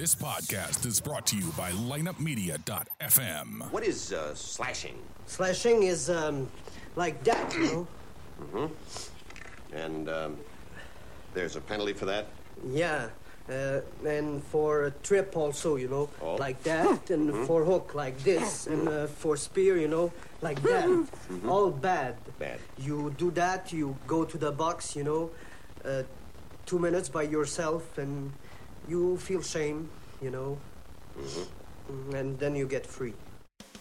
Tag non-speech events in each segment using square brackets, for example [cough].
This podcast is brought to you by lineupmedia.fm. What is uh, slashing? Slashing is um, like that, you know? Mm-hmm. And um, there's a penalty for that? Yeah. Uh, and for a trip also, you know, Oh. like that, and for hook like this, and uh, for spear, you know, like that. All bad. Bad. You do that, you go to the box, you know, uh, two minutes by yourself, and you feel shame, you know, Mm, and then you get free.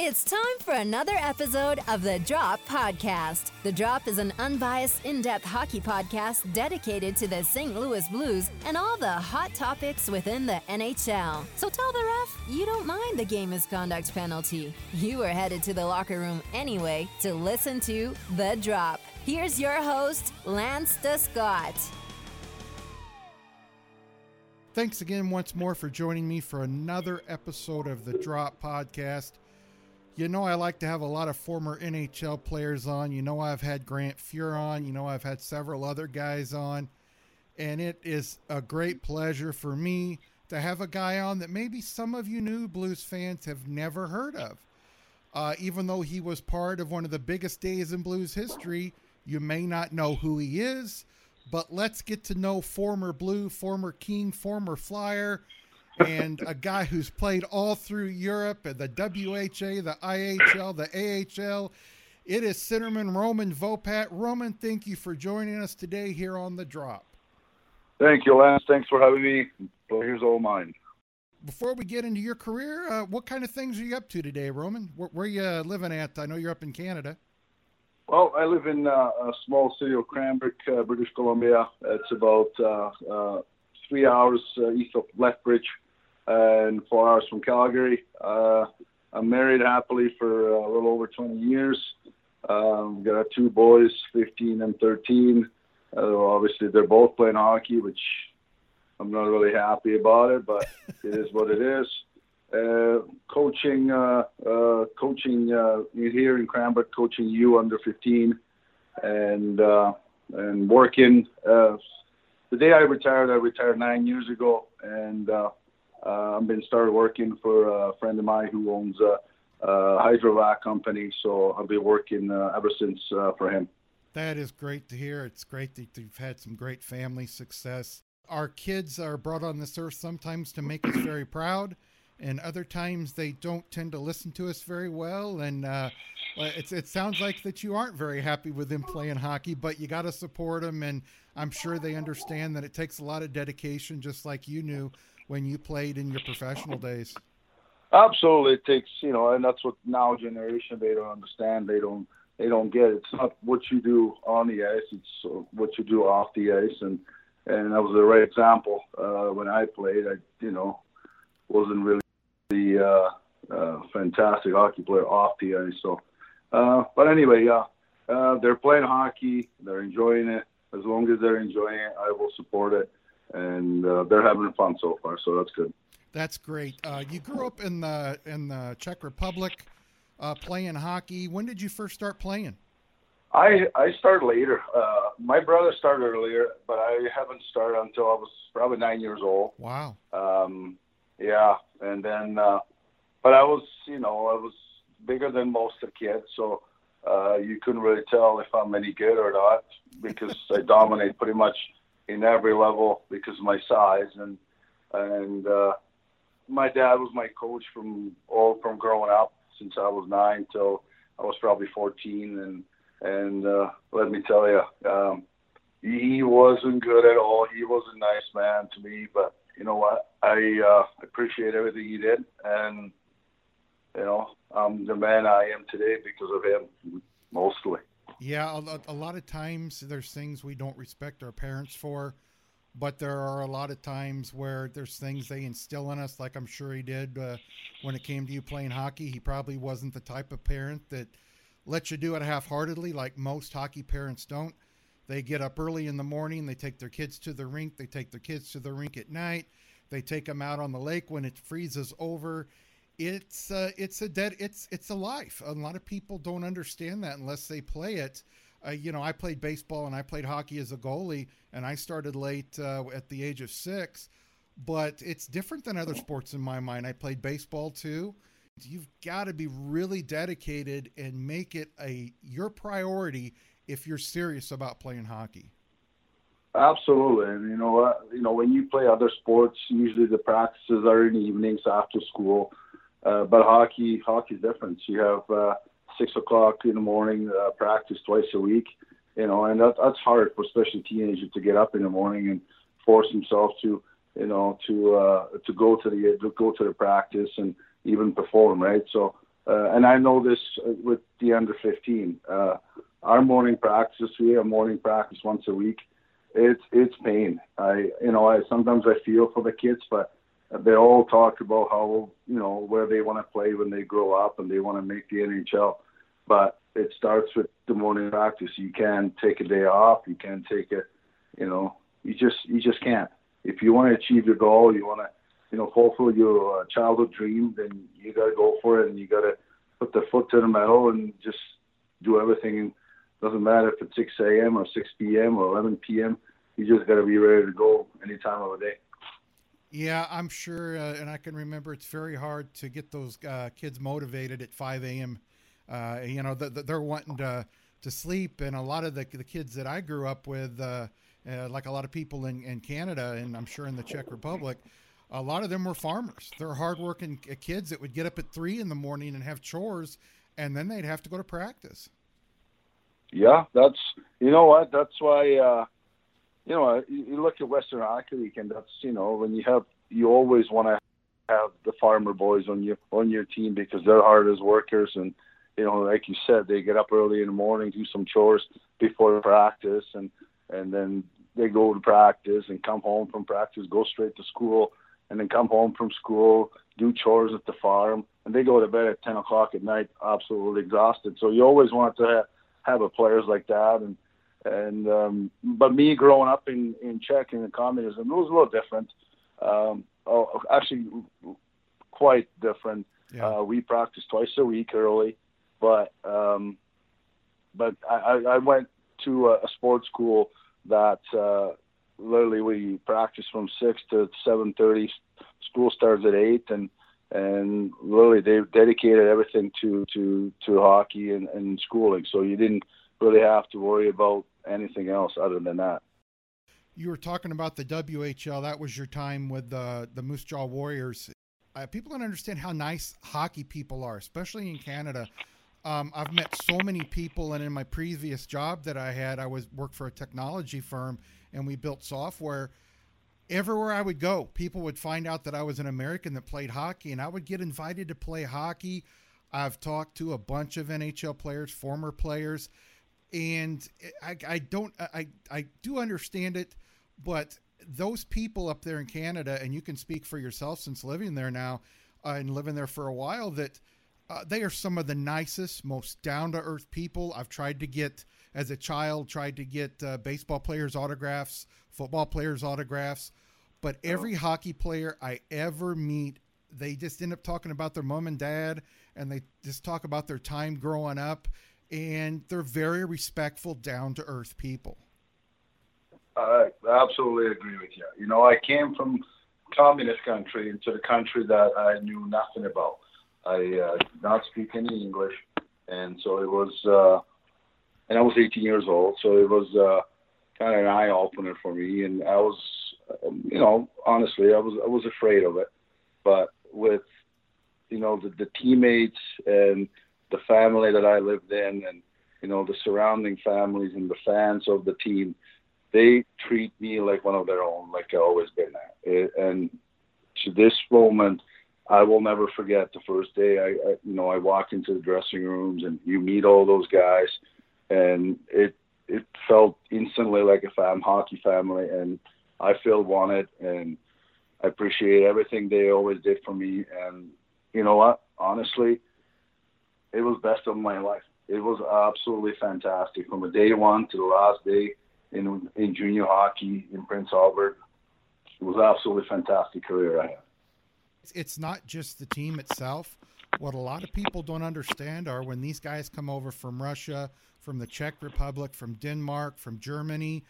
It's time for another episode of the Drop Podcast. The Drop is an unbiased, in depth hockey podcast dedicated to the St. Louis Blues and all the hot topics within the NHL. So tell the ref you don't mind the game misconduct penalty. You were headed to the locker room anyway to listen to The Drop. Here's your host, Lance Scott. Thanks again once more for joining me for another episode of the Drop Podcast. You know, I like to have a lot of former NHL players on. You know, I've had Grant Fuhr on. You know, I've had several other guys on. And it is a great pleasure for me to have a guy on that maybe some of you new Blues fans have never heard of. Uh, even though he was part of one of the biggest days in Blues history, you may not know who he is. But let's get to know former Blue, former King, former Flyer, and a guy who's played all through Europe and the WHA, the IHL, the AHL. It is Centerman Roman Vopat. Roman, thank you for joining us today here on The Drop. Thank you, Lance. Thanks for having me. Here's all mine. Before we get into your career, uh, what kind of things are you up to today, Roman? Where, where you uh, living at? I know you're up in Canada. Well, I live in uh, a small city of Cranbrook, uh, British Columbia. It's about uh, uh, three hours uh, east of Lethbridge and four hours from Calgary. Uh, I'm married happily for a little over 20 years. Um, got two boys, 15 and 13. Uh, obviously, they're both playing hockey, which I'm not really happy about it, but it is what it is. Uh, coaching, uh, uh, coaching uh, here in Cranbrook, coaching U under 15, and uh, and working. Uh, the day I retired, I retired nine years ago, and uh, uh, I've been started working for a friend of mine who owns a, a hydrovac company. So I've been working uh, ever since uh, for him. That is great to hear. It's great that you've had some great family success. Our kids are brought on this earth sometimes to make us very proud, and other times they don't tend to listen to us very well. And uh, it sounds like that you aren't very happy with them playing hockey, but you got to support them. And I'm sure they understand that it takes a lot of dedication, just like you knew when you played in your professional days. Absolutely, it takes you know, and that's what now generation they don't understand. They don't they don't get it. It's not what you do on the ice; it's uh, what you do off the ice. And and that was the right example uh, when I played. I you know wasn't really the uh, uh, fantastic hockey player off the ice. So, uh, but anyway, yeah, uh, they're playing hockey. They're enjoying it. As long as they're enjoying it, I will support it. And uh, they're having fun so far, so that's good. That's great. Uh, you grew up in the in the Czech Republic, uh, playing hockey. When did you first start playing? I I started later. Uh, my brother started earlier, but I haven't started until I was probably nine years old. Wow. Um, yeah, and then, uh, but I was, you know, I was bigger than most of the kids, so uh, you couldn't really tell if I'm any good or not because [laughs] I dominate pretty much in every level because of my size and and uh, my dad was my coach from all from growing up since I was nine till I was probably 14 and and uh, let me tell you, um, he wasn't good at all. He was a nice man to me, but you know what? I uh, appreciate everything he did, and you know I'm the man I am today because of him, mostly. Yeah, a, a lot of times there's things we don't respect our parents for, but there are a lot of times where there's things they instill in us, like I'm sure he did uh, when it came to you playing hockey. He probably wasn't the type of parent that lets you do it half heartedly, like most hockey parents don't. They get up early in the morning, they take their kids to the rink, they take their kids to the rink at night, they take them out on the lake when it freezes over. It's uh, it's a dead it's it's a life. A lot of people don't understand that unless they play it. Uh, you know, I played baseball and I played hockey as a goalie, and I started late uh, at the age of six. but it's different than other sports in my mind. I played baseball too. You've got to be really dedicated and make it a your priority if you're serious about playing hockey. Absolutely, and you know what? You know when you play other sports, usually the practices are in the evenings after school. Uh, but hockey, hockey's different. You have uh, six o'clock in the morning uh, practice twice a week. You know, and that, that's hard for especially teenagers to get up in the morning and force himself to, you know, to uh, to go to the to go to the practice and even perform, right? So, uh, and I know this with the under 15. Uh, our morning practice, we have morning practice once a week. It's it's pain. I you know I sometimes I feel for the kids, but they all talk about how you know where they want to play when they grow up and they want to make the NHL. But it starts with the morning practice. You can't take a day off. You can't take it. You know, you just you just can't. If you want to achieve your goal, you want to you know fulfill your uh, childhood dream, then you got to go for it and you got to put the foot to the metal and just do everything. Doesn't matter if it's 6 a.m. or 6 p.m. or 11 p.m. You just got to be ready to go any time of the day. Yeah, I'm sure, uh, and I can remember it's very hard to get those uh, kids motivated at 5 a.m. Uh, you know, the, the, they're wanting to to sleep, and a lot of the the kids that I grew up with, uh, uh, like a lot of people in, in Canada, and I'm sure in the Czech Republic, a lot of them were farmers. They're hardworking kids that would get up at three in the morning and have chores, and then they'd have to go to practice. Yeah, that's you know what that's why uh, you know, you look at Western Hockey League, and that's you know when you have you always want to have the farmer boys on your on your team because they're hard as workers, and you know, like you said, they get up early in the morning, do some chores before practice, and and then they go to practice and come home from practice, go straight to school, and then come home from school, do chores at the farm, and they go to bed at ten o'clock at night, absolutely exhausted. So you always want to have, have a players like that, and and um, but me growing up in in Czech and communism, it was a little different. Um, oh, actually, quite different. Yeah. Uh, we practiced twice a week early, but um, but I, I went to a, a sports school that uh, literally we practice from six to seven thirty. School starts at eight, and and really they dedicated everything to to to hockey and, and schooling. So you didn't really have to worry about anything else other than that. You were talking about the WHL. That was your time with the the Moose Jaw Warriors. Uh, people don't understand how nice hockey people are, especially in Canada. Um, I've met so many people, and in my previous job that I had, I was worked for a technology firm, and we built software. Everywhere I would go, people would find out that I was an American that played hockey, and I would get invited to play hockey. I've talked to a bunch of NHL players, former players, and I, I don't I, I do understand it but those people up there in canada and you can speak for yourself since living there now uh, and living there for a while that uh, they are some of the nicest most down-to-earth people i've tried to get as a child tried to get uh, baseball players autographs football players autographs but oh. every oh. hockey player i ever meet they just end up talking about their mom and dad and they just talk about their time growing up and they're very respectful, down to earth people. I absolutely agree with you. You know, I came from communist country into the country that I knew nothing about. I uh, did not speak any English, and so it was, uh, and I was 18 years old, so it was uh, kind of an eye opener for me. And I was, um, you know, honestly, I was I was afraid of it, but with, you know, the, the teammates and the family that I lived in and you know the surrounding families and the fans of the team, they treat me like one of their own, like I've always been. It, and to this moment, I will never forget the first day. I, I you know I walk into the dressing rooms and you meet all those guys, and it it felt instantly like a fam hockey family, and I feel wanted and I appreciate everything they always did for me. And you know what? Honestly, it was best of my life. It was absolutely fantastic from the day one to the last day in in junior hockey in Prince Albert. It was absolutely fantastic career I had. It's not just the team itself. What a lot of people don't understand are when these guys come over from Russia, from the Czech Republic, from Denmark, from Germany,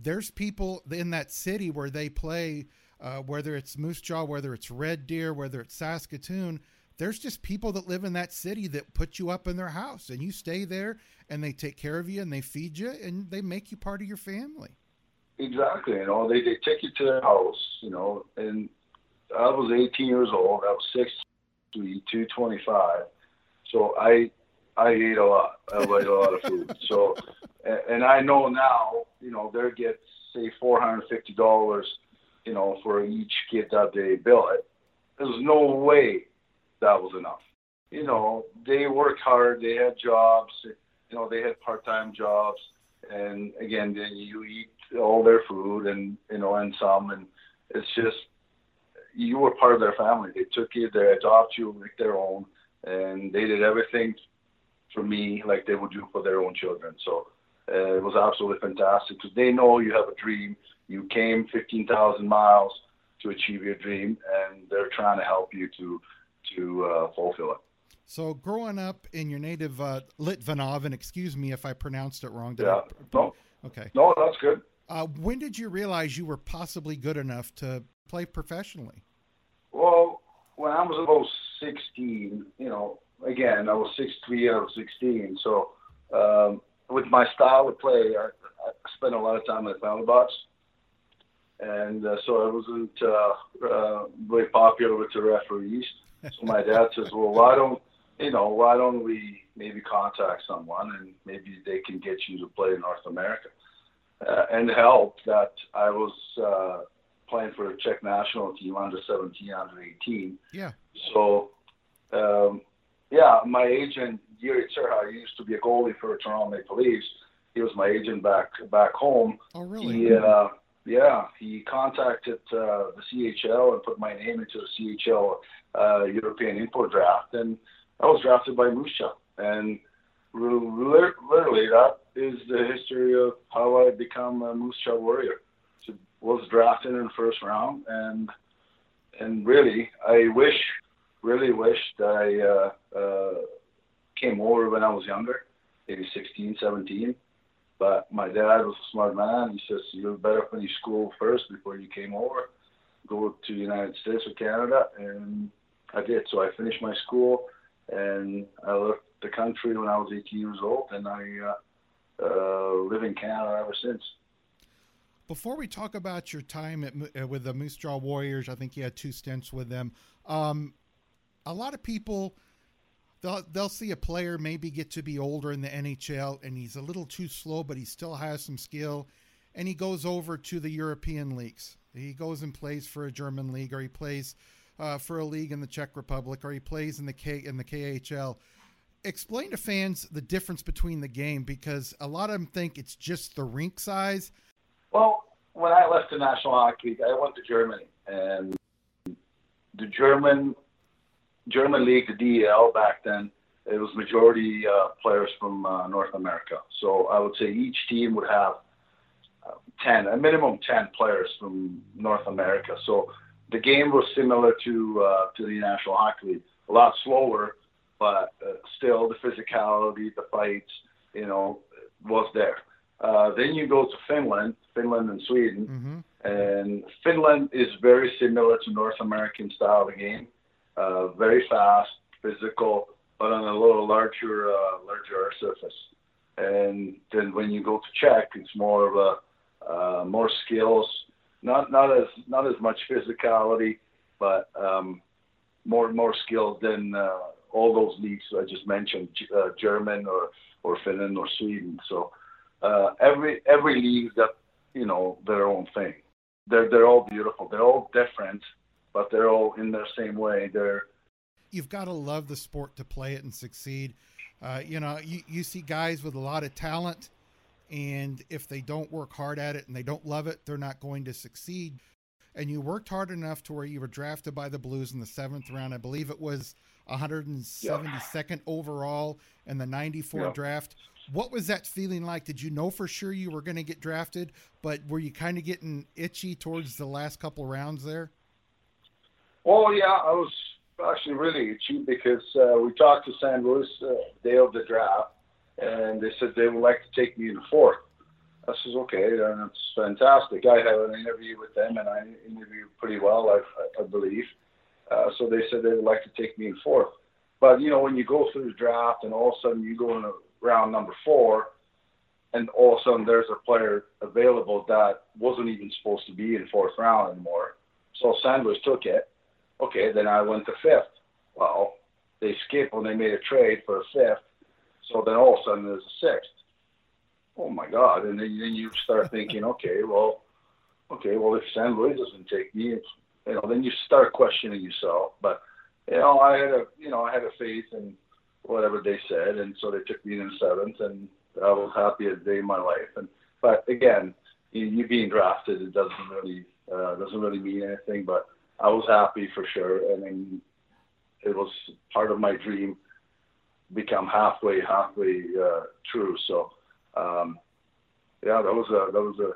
there's people in that city where they play uh, whether it's Moose Jaw, whether it's Red Deer, whether it's Saskatoon, there's just people that live in that city that put you up in their house and you stay there and they take care of you and they feed you and they make you part of your family. Exactly. You know, they, they take you to their house, you know, and I was 18 years old. I was 6 225. So I I ate a lot. I ate a lot of food. [laughs] So, and I know now, you know, they get say four hundred fifty dollars, you know, for each kid that they bill it. There's no way that was enough. You know, they work hard. They had jobs. You know, they had part-time jobs, and again, then you eat all their food and you know, and some, and it's just you were part of their family. They took you, they adopted you like their own, and they did everything for me like they would do for their own children. So uh, it was absolutely fantastic because they know you have a dream. You came 15,000 miles to achieve your dream, and they're trying to help you to to uh, fulfill it. So, growing up in your native uh, Litvinov, and excuse me if I pronounced it wrong. Did yeah. I, no. Okay. No, that's good. Uh, when did you realize you were possibly good enough to play professionally? Well, when I was about 16, you know, again, I was 6'3", I was 16. So um, with my style of play, I, I spent a lot of time in the penalty box. And uh, so I wasn't uh, uh, very popular with the referees. So my dad says, well, why don't, you know, why don't we maybe contact someone and maybe they can get you to play in North America? Uh, and help that I was uh, playing for the Czech national team under 17, under 18. Yeah. So, um, yeah, my agent Jiri Crha used to be a goalie for Toronto Maple Leafs. He was my agent back back home. Oh, really? He, uh, yeah, he contacted uh, the CHL and put my name into the CHL uh, European import draft, and I was drafted by Moose Jaw. And literally, that is the history of how I become a Moose Jaw warrior. So was drafted in the first round, and and really, I wish really wished I uh, uh, came over when I was younger, maybe 16, 17. But my dad was a smart man. He says, you better finish school first before you came over. Go to the United States or Canada. And I did. So I finished my school and I left the country when I was 18 years old. And I uh, uh, live in Canada ever since. Before we talk about your time at, uh, with the Moose Jaw Warriors, I think you had two stints with them. Um, a lot of people they'll they'll see a player maybe get to be older in the NHL and he's a little too slow, but he still has some skill, and he goes over to the European leagues. He goes and plays for a German league, or he plays uh, for a league in the Czech Republic, or he plays in the K in the KHL. Explain to fans the difference between the game because a lot of them think it's just the rink size. Well, when I left the National Hockey League, I went to Germany, and the German German league, the DEL back then, it was majority uh, players from uh, North America. So I would say each team would have uh, 10, a minimum 10 players from North America. So the game was similar to uh, to the National Hockey League, a lot slower, but uh, still the physicality, the fights, you know, was there. Uh, then you go to Finland, Finland and Sweden, mm-hmm. and Finland is very similar to North American style of game uh, very fast, physical, but on a little larger uh, larger surface. And then when you go to Czech, it's more of a uh, more skills, not not as not as much physicality, but um, more more skills than uh, all those leagues I just mentioned, uh, German or or Finland or Sweden. So uh, every every league got you know their own thing. They're they're all beautiful. They're all different, but they're all in the same way. They're you've got to love the sport to play it and succeed. Uh, you know, you, you see guys with a lot of talent, and if they don't work hard at it and they don't love it, they're not going to succeed. And you worked hard enough to where you were drafted by the Blues in the seventh round. I believe it was 172nd yeah. overall in the 94 yeah. draft. What was that feeling like? Did you know for sure you were going to get drafted, but were you kind of getting itchy towards the last couple rounds there? Oh yeah, I was actually really cheap because uh, we talked to St. Louis uh, day of the draft, and they said they would like to take me in the fourth. I says, okay, then that's fantastic. I had an interview with them, and I interviewed pretty well, I, I believe. Uh, so they said they would like to take me in fourth. But you know, when you go through the draft, and all of a sudden you go in round number four, and all of a sudden there's a player available that wasn't even supposed to be in fourth round anymore. So Sandwich took it. Okay, then I went to fifth. Well, they skipped when they made a trade for a fifth. So then all of a sudden there's a sixth. Oh my God! And then, then you start [laughs] thinking, okay, well, okay, well if San Luis doesn't take me, you know, then you start questioning yourself. But you know, I had a, you know, I had a faith in whatever they said, and so they took me in seventh, and I was happy a day in my life. And but again, you, you being drafted, it doesn't really uh, doesn't really mean anything. But I was happy for sure, and then it was part of my dream become halfway halfway uh, true. So um, yeah, that was a that was a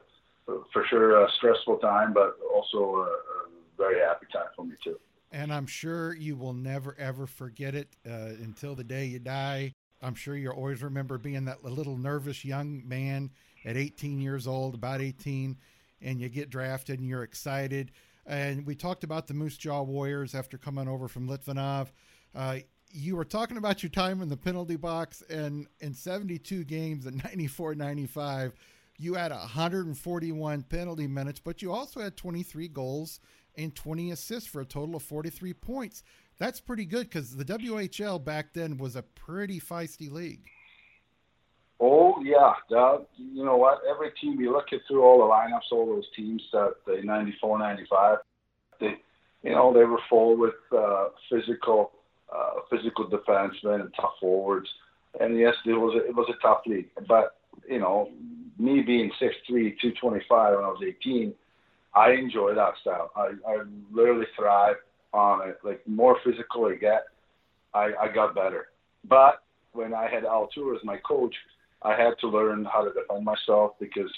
for sure a stressful time, but also a, a very happy time for me too. And I'm sure you will never ever forget it uh, until the day you die. I'm sure you'll always remember being that little nervous young man at 18 years old, about 18, and you get drafted and you're excited. And we talked about the Moose Jaw Warriors after coming over from Litvinov. Uh, you were talking about your time in the penalty box, and in 72 games in 94 95, you had 141 penalty minutes, but you also had 23 goals and 20 assists for a total of 43 points. That's pretty good because the WHL back then was a pretty feisty league. Oh yeah, that, you know what? Every team you look at through all the lineups, all those teams that the 94, 95, they, you know, they were full with uh, physical uh, physical defensemen and tough forwards. And yes, it was a, it was a tough league. But you know, me being 6'3", 225 when I was 18, I enjoy that style. I, I literally thrive on it. Like more physical I get, I, I got better. But when I had Al Tour as my coach, I had to learn how to defend myself because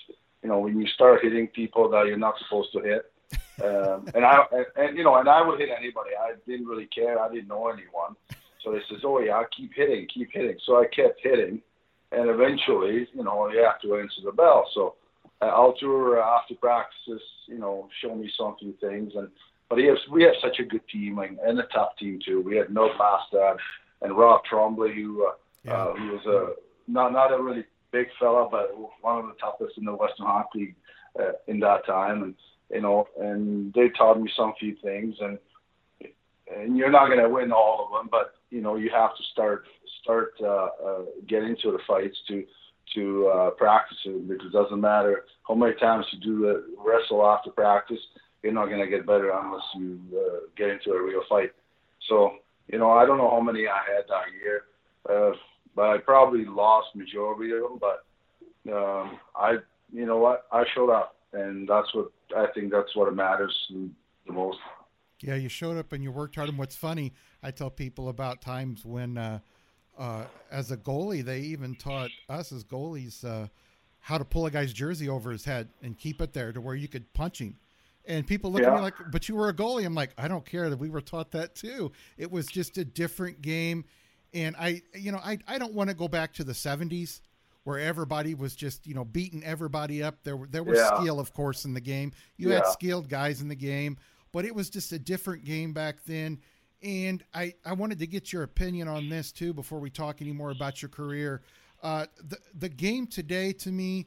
you know when you start hitting people that you're not supposed to hit, [laughs] um, and I and, and you know, and I would hit anybody. I didn't really care. I didn't know anyone. So they says, "Oh yeah, I keep hitting, keep hitting." So I kept hitting, and eventually, you know, you have to answer the bell. So uh, Altur uh, after practices, you know, show me some few things, and but he has we have such a good team and, and a tough team too. We had no Bastard and Rob Trombley, who uh, yeah. uh, who was a not not a really big fella, but one of the toughest in the Western Hockey League uh, in that time, and you know, and they taught me some few things, and and you're not going to win all of them, but you know, you have to start start uh, uh, get into the fights to to uh, practice it because it doesn't matter how many times you do the wrestle after practice, you're not going to get better unless you uh, get into a real fight. So, you know, I don't know how many I had that year, uh, but I probably lost majority of them. But um, I, you know what, I showed up, and that's what I think that's what matters the most. Yeah, you showed up and you worked hard. And what's funny, I tell people about times when, uh, uh, as a goalie, they even taught us as goalies uh, how to pull a guy's jersey over his head and keep it there to where you could punch him. And people look yeah. at me like, "But you were a goalie." I'm like, "I don't care that we were taught that too. It was just a different game." And I, you know, I, I don't want to go back to the '70s where everybody was just you know beating everybody up. There were there was yeah. skill, of course, in the game. You yeah. had skilled guys in the game, but it was just a different game back then. And I I wanted to get your opinion on this too before we talk any more about your career. Uh, the the game today, to me,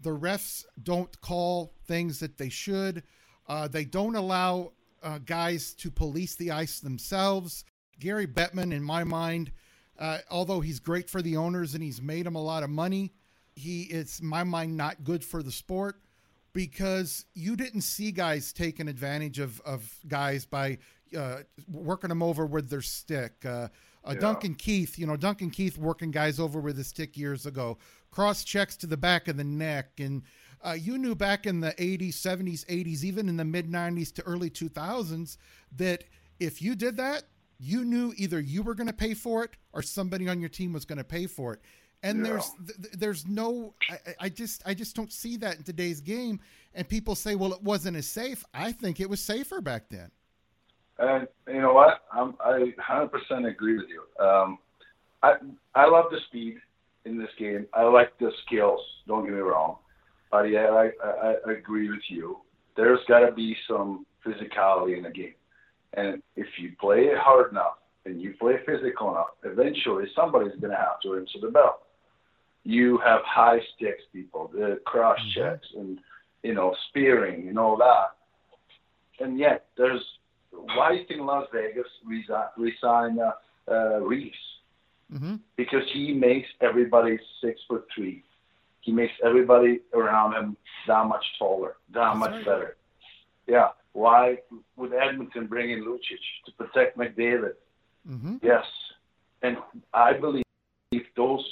the refs don't call things that they should. Uh, they don't allow uh, guys to police the ice themselves. Gary Bettman, in my mind, uh, although he's great for the owners and he's made them a lot of money, he is, in my mind, not good for the sport because you didn't see guys taking advantage of, of guys by uh, working them over with their stick. Uh, uh, yeah. Duncan Keith, you know, Duncan Keith working guys over with his stick years ago, cross checks to the back of the neck. And uh, you knew back in the 80s, 70s, 80s, even in the mid 90s to early 2000s, that if you did that, you knew either you were going to pay for it or somebody on your team was going to pay for it. And yeah. there's there's no I, I, just i just don't see that in today's game. And people say well it wasn't as safe. I think it was safer back then. And you know what? I'm, i 100% agree with you. Um, i i love the speed in this game. I like the skills don't get me wrong. But yeah, I, I, I agree with you. There's got to be some physicality in the game, and if you play it hard enough and you play physical enough, eventually somebody's going to have to answer the bell. You have high sticks people, the cross checks, and you know spearing and all that, and yet there's why do you think Las Vegas resign, uh, uh, Reaves? Mm-hmm. Because he makes everybody six foot three. He makes everybody around him that much taller, that much right. better. Yeah. Why would Edmonton bring in Lucic to protect McDavid? Mm-hmm. Yes. And I believe those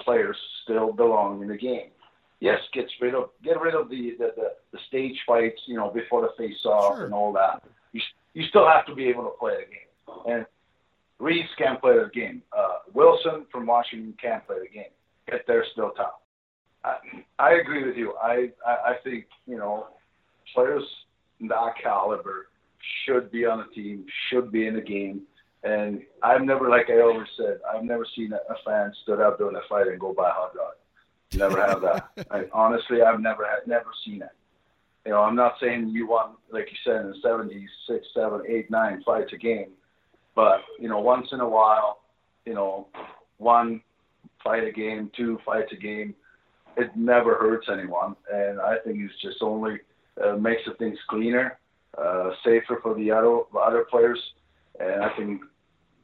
players still belong in the game. Yes, get rid of get rid of the the, the, the stage fights, you know, before the face off Sure. and all that. You you still have to be able to play the game. And Reaves can't play the game. Uh, Wilson from Washington can't play the game. Yet they're still top. I, I agree with you. I, I I think you know players that caliber should be on the team, should be in the game. And I've never, like I always said, I've never seen a, a fan stood up during a fight and go buy a hot dog. Never have that. [laughs] I, honestly, I've never had, never seen it. You know, I'm not saying you want, like you said, in the 70s, six, seven, eight, nine fights a game, but you know, once in a while, you know, one fight a game, two fights a game, it never hurts anyone, and I think it's just only uh, makes the things cleaner, uh, safer for the other other players, and I think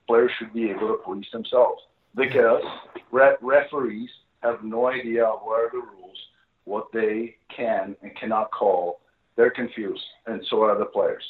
players should be able to police themselves because re- referees have no idea what are the rules, what they can and cannot call. They're confused, and so are the players.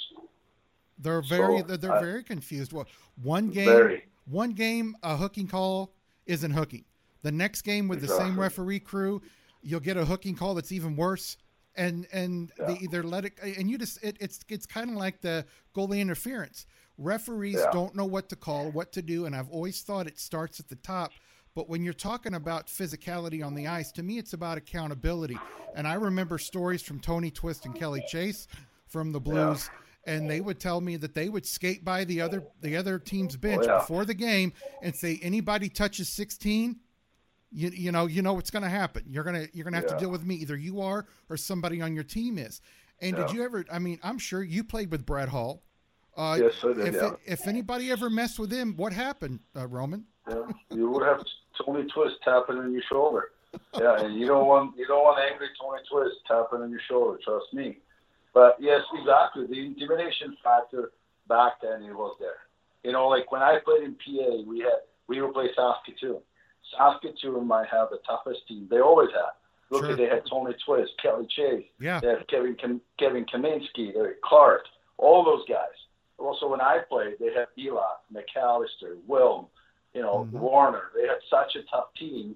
They're very So, they're, they're very confused. Well, one game Very. one game a hooking call isn't hooking. The next game with the same referee crew, you'll get a hooking call that's even worse. And and they Yeah. either let it and you just it, it's it's kind of like the goalie interference. Referees Yeah. don't know what to call, what to do, and I've always thought it starts at the top. But when you're talking about physicality on the ice, to me, it's about accountability. And I remember stories from Tony Twist and Kelly Chase from the Blues, and they would tell me that they would skate by the other the other team's oh, bench yeah. before the game and say, anybody touches 16, you you know you know what's going to happen. You're gonna you're gonna have to deal with me. Either you are or somebody on your team is. And did you ever? I mean, I'm sure you played with Brett Hull. Uh, Yes, I did, If, yeah. if anybody ever messed with him, what happened, uh, Roman? Yeah, you would have Tony Twist tapping on your shoulder. Yeah, and you don't want you don't want angry Tony Twist tapping on your shoulder. Trust me. But yes, exactly. The intimidation factor back then it was there. You know, like when I played in PA, we had we would play Saskatoon. Saskatoon might have the toughest team. They always have. Look, Sure. at they had Tony Twist, Kelly Chase, Yeah. they had Kevin Kam- Kevin Kaminski, they had Clark, all those guys. Also, when I played, they had Elot, McAllister, Wilm, you know, Mhm. Warner. They had such a tough team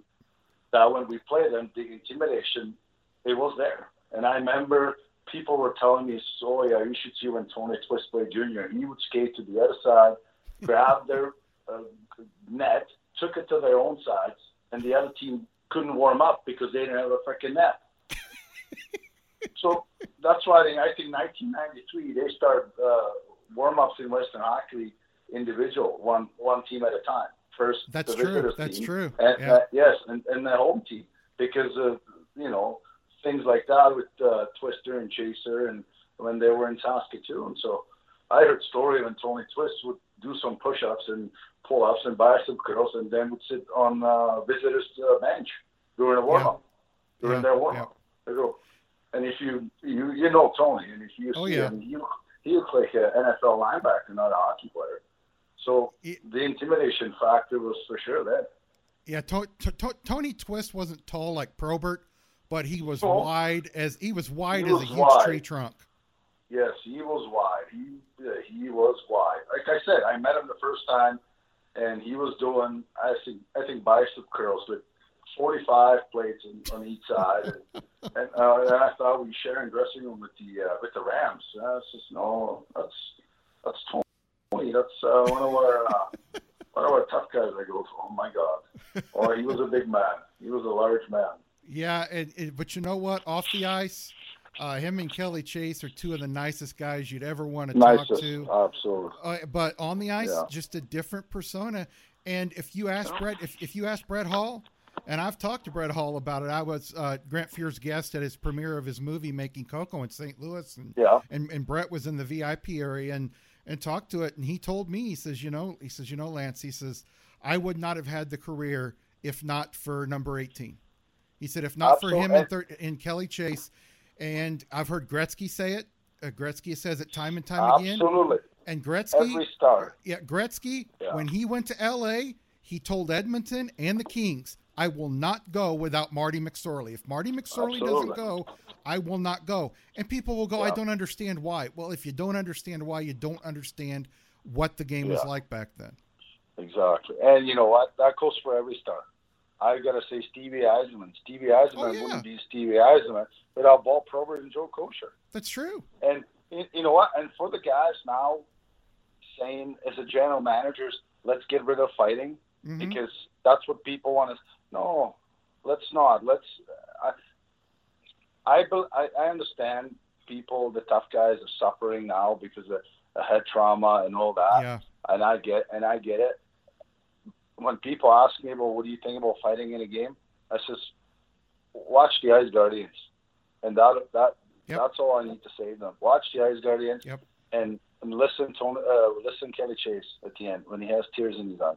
that when we played them, the intimidation, it was there. And I remember people were telling me, "Oh yeah, you should see when Tony Twist played junior. He would skate to the other side, grab their uh, net, took it to their own sides, and the other team couldn't warm up because they didn't have a freaking net." [laughs] so that's why I think, I think 1993 they started uh, warm ups in Western Hockey individual, one one team at a time. First, That's true. That's team, true. and, Yeah. uh, yes, and, and the home team because of you know things like that with uh, Twister and Chaser, and when they were in Saskatoon. So I heard story when Tony Twist would do some push-ups and pull-ups and bicep curls, and then would sit on uh, visitors' uh, bench during a warm-up, during Yeah, their warm-up. They go, and if you you you know Tony, and if you Oh, see yeah. him, he he looks like an NFL linebacker, not a hockey player. So It- the intimidation factor was for sure there. Yeah, to, to, to, Tony Twist wasn't tall like Probert, but he was Oh. wide as he was wide He as a huge wide. tree trunk. Yes, he was wide. He uh, he was wide. Like I said, I met him the first time, and he was doing I think I think bicep curls with 45 plates on, on each side, and, [laughs] and, uh, and I thought we sharing dressing room with the uh, with the Rams. Uh, it's just no, that's that's Tony. That's uh, one of our uh, [laughs] one of our tough guys. I go, oh my god. Or he was a big man. He was a large man. Yeah, and, and- but you know what? Off the ice, uh, him and Kelly Chase are two of the nicest guys you'd ever want to talk to. absolutely. Uh, but on the ice, Yeah. just a different persona. And if you ask Brett, if, if you ask Brett Hull, And I've talked to Brett Hull about it. I was uh, Grant Fuhr's guest at his premiere of his movie Making Coco in St. Louis, and Yeah. and, and Brett was in the VIP area and and talked to it, and he told me he says, you know, he says, you know, Lance, he says, I would not have had the career if not for number eighteen. He said, if not for him and, thir- and Kelly Chase, and I've heard Gretzky say it. Uh, Gretzky says it time and time again. Absolutely. And Gretzky, Every star. yeah, Gretzky, Yeah. when he went to LA, he told Edmonton and the Kings, I will not go without Marty McSorley. If Marty McSorley doesn't go, I will not go. And people will go, I don't understand why. Well, if you don't understand why, you don't understand what the game was like back then. Exactly. And you know what? That goes for every star. I got to say Stevie Yzerman. Stevie Yzerman Oh, yeah. wouldn't be Stevie Yzerman without Bob Probert and Joe Kocur. That's true. And you you know what? And for the guys now saying, as a general managers, let's get rid of fighting Mhm. because that's what people want to. No, let's not. Let's. I, I, I, understand people, the tough guys, are suffering now because of the head trauma and all that Yeah. and I get and I get it. When people ask me about what do you think about fighting in a game, I says, watch the Ice Guardians, and that that Yep. that's all I need to say to them. Watch the Ice Guardians, Yep. and and listen to uh, listen Kelly Chase at the end when he has tears in his eyes,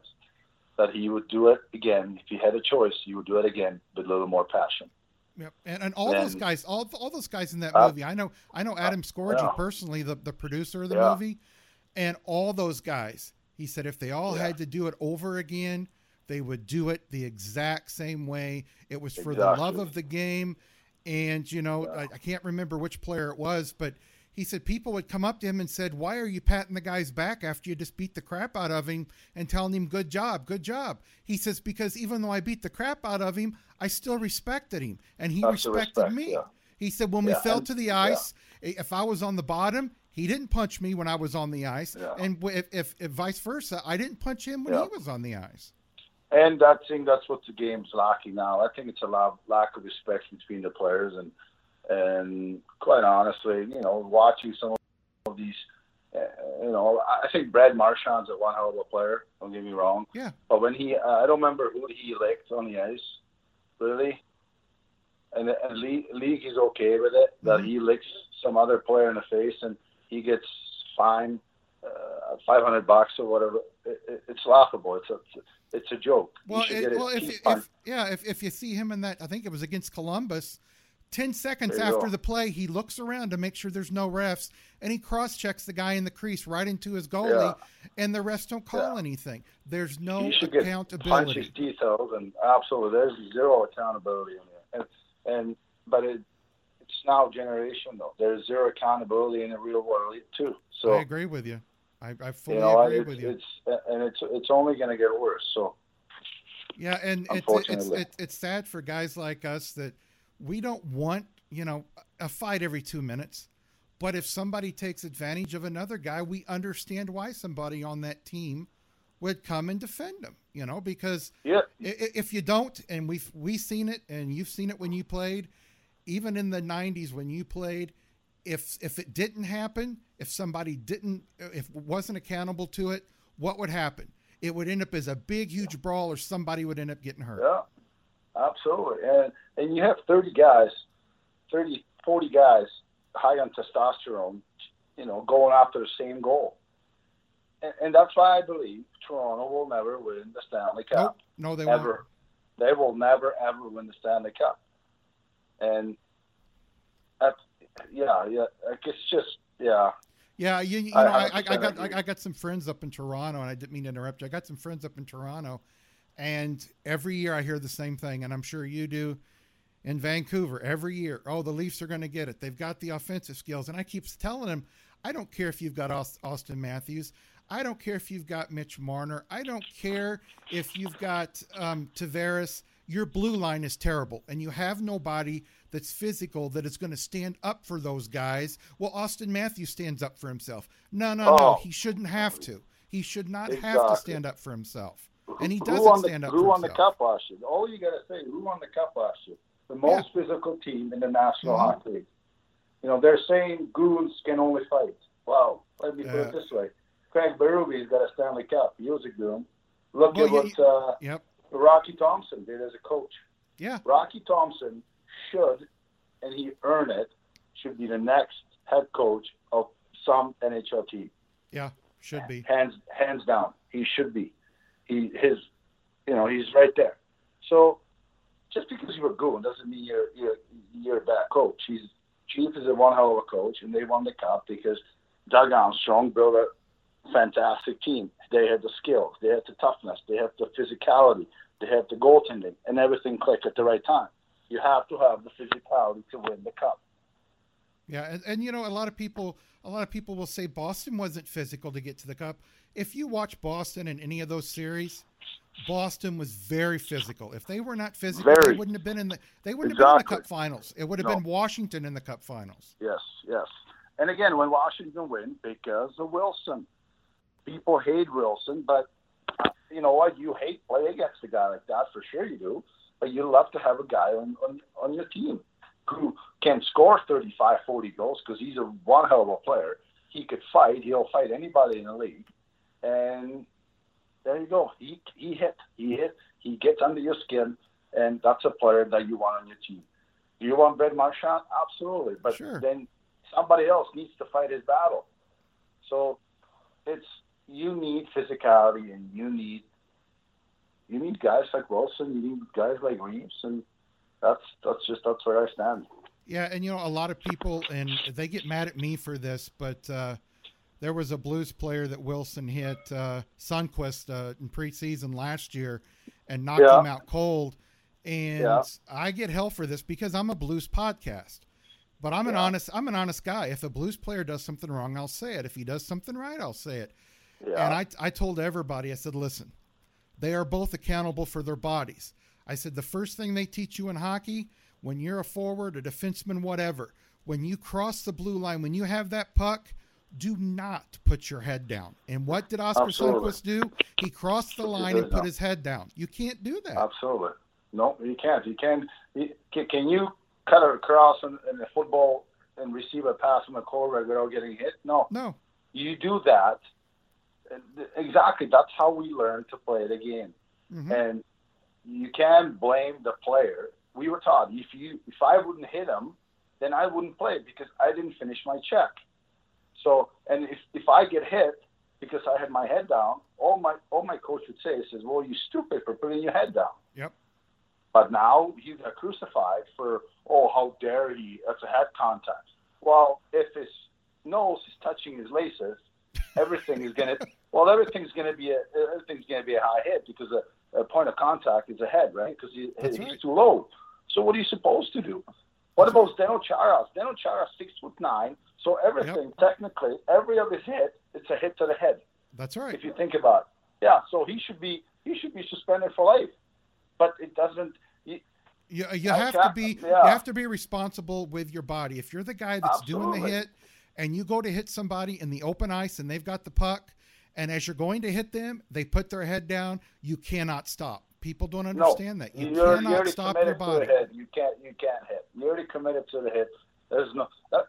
that he would do it again if he had a choice. He would do it again with a little more passion. Yep. And, and all Then- those guys, all, all those guys in that Uh, movie, I know, I know Adam Scorgie yeah. personally, the, the producer of the Yeah. movie, and all those guys. He said if they all Yeah. had to do it over again, they would do it the exact same way. It was for the love of the game, and you know, Yeah. I, I can't remember which player it was, but he said people would come up to him and said, "Why are you patting the guy's back after you just beat the crap out of him and telling him good job, good job?" He says because even though I beat the crap out of him, I still respected him, and he That's respected respect, me. yeah. He said when we fell and- to the ice, if I was on the bottom, he didn't punch me when I was on the ice, Yeah. and if, if, if vice versa, I didn't punch him when Yeah. he was on the ice. And I think that's what the game's lacking now. I think it's a la- lack of respect between the players, and and quite honestly, you know, watching some of these, uh, you know, I think Brad Marchand's a one hell of a player. Don't get me wrong. Yeah. But when he, uh, I don't remember who he licked on the ice, really. And, and league, league is okay with it that Mhm. he licks some other player in the face and he gets fined uh, 500 bucks or whatever. It, it, it's laughable. It's a it's a joke. Well, it, well, if, if yeah, if, if you see him in that, I think it was against Columbus. Ten seconds after go. the play, he looks around to make sure there's no refs, and he cross checks the guy in the crease right into his goalie, and the refs don't call Yeah. anything. There's no he should get punch accountability. his teeth out, and absolutely, there's zero accountability in there. And, and but it, now generation though. There's zero accountability in the real world too. So I agree with you. I, I fully you know, agree with you. it's and it's it's only going to get worse. So Yeah, and it's it's it's it's sad for guys like us that we don't want you know a fight every two minutes, but if somebody takes advantage of another guy, we understand why somebody on that team would come and defend them. You know, because yeah, if you don't, and we've we seen it, and you've seen it when you played, even in the '90s when you played, if if it didn't happen, if somebody didn't, uh, if wasn't accountable to it, what would happen? It would end up as a big, huge brawl, or somebody would end up getting hurt. yeah, absolutely. And and you have 30 guys, 30, 40 guys high on testosterone, you know, going after the same goal. And, and that's why I believe Toronto will never win the Stanley Cup. Nope. No, they won't. ever. They will never ever win the Stanley Cup. And that's yeah, yeah. Like it's just yeah. Yeah, you, you know, I I, I, I 100% got I. I got some friends up in Toronto, and I didn't mean to interrupt you. I got some friends up in Toronto, and every year I hear the same thing, and I'm sure you do. In Vancouver, every year, oh, the Leafs are going to get it. They've got the offensive skills, and I keep telling them, I don't care if you've got Auston Matthews. I don't care if you've got Mitch Marner. I don't care if you've got um, Tavares. Your blue line is terrible, and you have nobody that's physical that is going to stand up for those guys. Well, Auston Matthews stands up for himself. No, no, no. Oh. He shouldn't have to. He should not have to stand up for himself, and he doesn't the, stand up who for won the himself. cup last year? All you got to say, who won the cup last year? The most physical team in the National Mhm. Hockey League. You know, they're saying goons can only fight. Well, let me put Yeah. it this way: Craig Berube's got a Stanley Cup. He was a goon. Look Well, at what uh, Yep. Rocky Thomson did as a coach. Yeah. Rocky Thomson should, and he earned it, should be the next head coach of some NHL team. Yeah, should be. Hands hands down, he should be. He his, you know, he's right there. So, just because you were good doesn't mean you're you're you're a bad coach. He's Chief is a one hell of a coach, and they won the cup because Doug Armstrong built a fantastic team. They had the skills, they had the toughness, they had the physicality, they have the goaltending, and everything clicked at the right time. You have to have the physicality to win the cup. Yeah, and, and you know, a lot of people, a lot of people will say Boston wasn't physical to get to the cup. If you watch Boston in any of those series, Boston was very physical. If they were not physical, Very. they wouldn't have been in the they wouldn't have been in the cup finals. It would have No. been Washington in the cup finals. Yes, yes. And again, when Washington win, because of Wilson, people hate Wilson, but you know what? You hate play against a guy like that for sure. You do, but you love to have a guy on on, on your team who can score 35, 40 goals because he's a one hell of a player. He could fight. He'll fight anybody in the league, and there you go. He he hit. He hit. He gets under your skin, and that's a player that you want on your team. Do you want Brad Marchand? Absolutely, but Sure. then somebody else needs to fight his battle. So it's you need physicality, and you need you need guys like Wilson. You need guys like Reaves, and that's that's just that's where I stand. Yeah, and you know, a lot of people, and they get mad at me for this, but uh, there was a Blues player that Wilson hit uh, Sundqvist uh, in preseason last year and knocked Yeah. him out cold. And Yeah. I get hell for this because I'm a Blues podcast. But I'm an honest I'm an honest guy. If a Blues player does something wrong, I'll say it. If he does something right, I'll say it. Yeah. And I, I told everybody, I said, listen, they are both accountable for their bodies. I said, the first thing they teach you in hockey, when you're a forward, a defenseman, whatever, when you cross the blue line, when you have that puck, do not put your head down. And what did Oscar Absolutely. Sundqvist do? He crossed the line and put his head down. You can't do that. Absolutely. No, you can't. You can. You, can, can you cut across in, in the football and receive a pass from a quarterback without getting hit? No. No. You do that. Exactly. That's how we learn to play the game. Mhm. And you can blame the player. We were taught if you if I wouldn't hit him, then I wouldn't play because I didn't finish my check. So and if if I get hit because I had my head down, all my all my coach would say is, "Well, you stupid for putting your head down." Yep. But now he got crucified for, oh, how dare he? That's a head contact. Well, if his nose is touching his laces, everything is gonna. Well, everything's gonna be a everything's gonna be a high hit because a, a point of contact is a head, right? Because he, he's right. too low. So what are you supposed to do? What about Zdeno Chara's? Zdeno Chara's six foot nine, so everything technically, every other hit, it's a hit to the head That's right. if you think about it. Yeah, so he should be he should be suspended for life. But it doesn't. He, You, you have to be yeah. you have to be responsible with your body. If you're the guy that's doing the hit and you go to hit somebody in the open ice and they've got the puck and as you're going to hit them, they put their head down, you cannot stop. People don't no, understand that. You you're, cannot you're stop your body. the. You can't you can't hit. You're already committed to the hit. There's no that,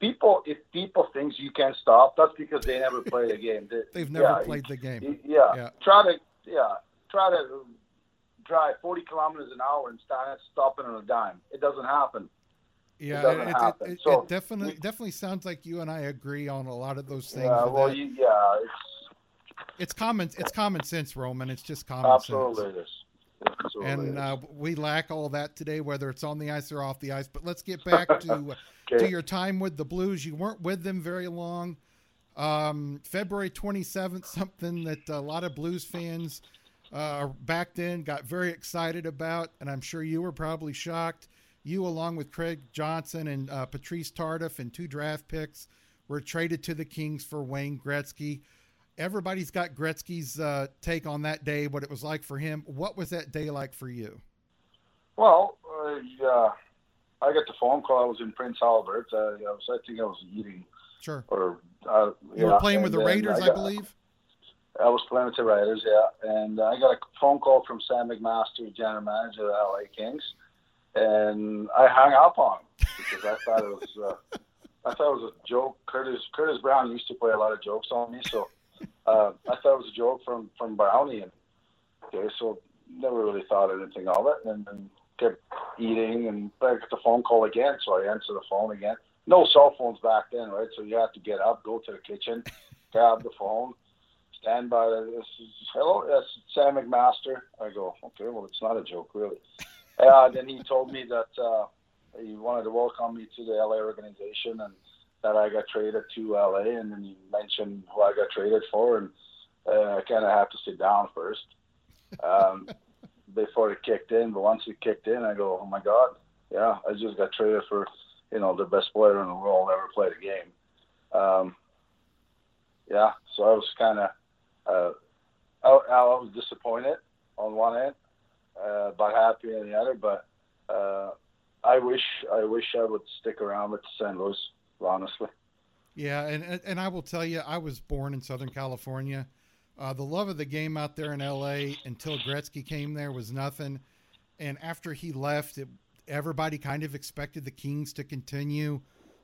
people. If people thinks you can't stop, that's because they never played a game. They, [laughs] They've never yeah, played the game. Yeah. Yeah. Try to yeah try to drive 40 kilometers an hour and start stopping on a dime. It doesn't happen. Yeah, it, it, it, So, it definitely we- definitely sounds like you and I agree on a lot of those things. Yeah. Well, you, yeah. It's it's common it's common sense, Roman. It's just common absolutely sense. it is. Absolutely And uh, we lack all that today, whether it's on the ice or off the ice. But let's get back to [laughs] uh, Okay. to your time with the Blues. You weren't with them very long. Um, February 27th, something that a lot of Blues fans uh, back then got very excited about, and I'm sure you were probably shocked. You, along with Craig Johnson and uh, Patrice Tardif and two draft picks, were traded to the Kings for Wayne Gretzky. Everybody's got Gretzky's uh, take on that day, what it was like for him. What was that day like for you? Well, uh, I got the phone call. I was in Prince Albert. Uh, I was, I think I was eating Sure. or uh, You yeah, were playing with the and then Raiders, I, got- believe. I was playing with the Raiders, yeah, and I got a phone call from Sam McMaster, general manager of the LA Kings, and I hung up on him because I thought it was uh, I thought it was a joke. Curtis Curtis Brown used to play a lot of jokes on me, so uh, I thought it was a joke from from Brownie, and okay, so never really thought anything of it, and, and kept eating. And I got the phone call again, so I answered the phone again. No cell phones back then, right? So you have to get up, go to the kitchen, grab the phone, stand by the. This is, Hello, yes, Sam McMaster. I go, okay, well, it's not a joke, really. Uh, then he told me that uh, he wanted to welcome me to the LA organization and that I got traded to LA, and then he mentioned who I got traded for, and uh, I kind of have to sit down first um, [laughs] before it kicked in. But once it kicked in, I go, oh my god, yeah, I just got traded for you know the best player in the world ever played a game. Um, yeah, so I was kind of uh, I, I was disappointed on one end, uh, but happy on the other. But uh, I wish I wish I would stick around with St. Louis, honestly. Yeah, and and I will tell you, I was born in Southern California. Uh, the love of the game out there in L.A. until Gretzky came there was nothing, and after he left, it, everybody kind of expected the Kings to continue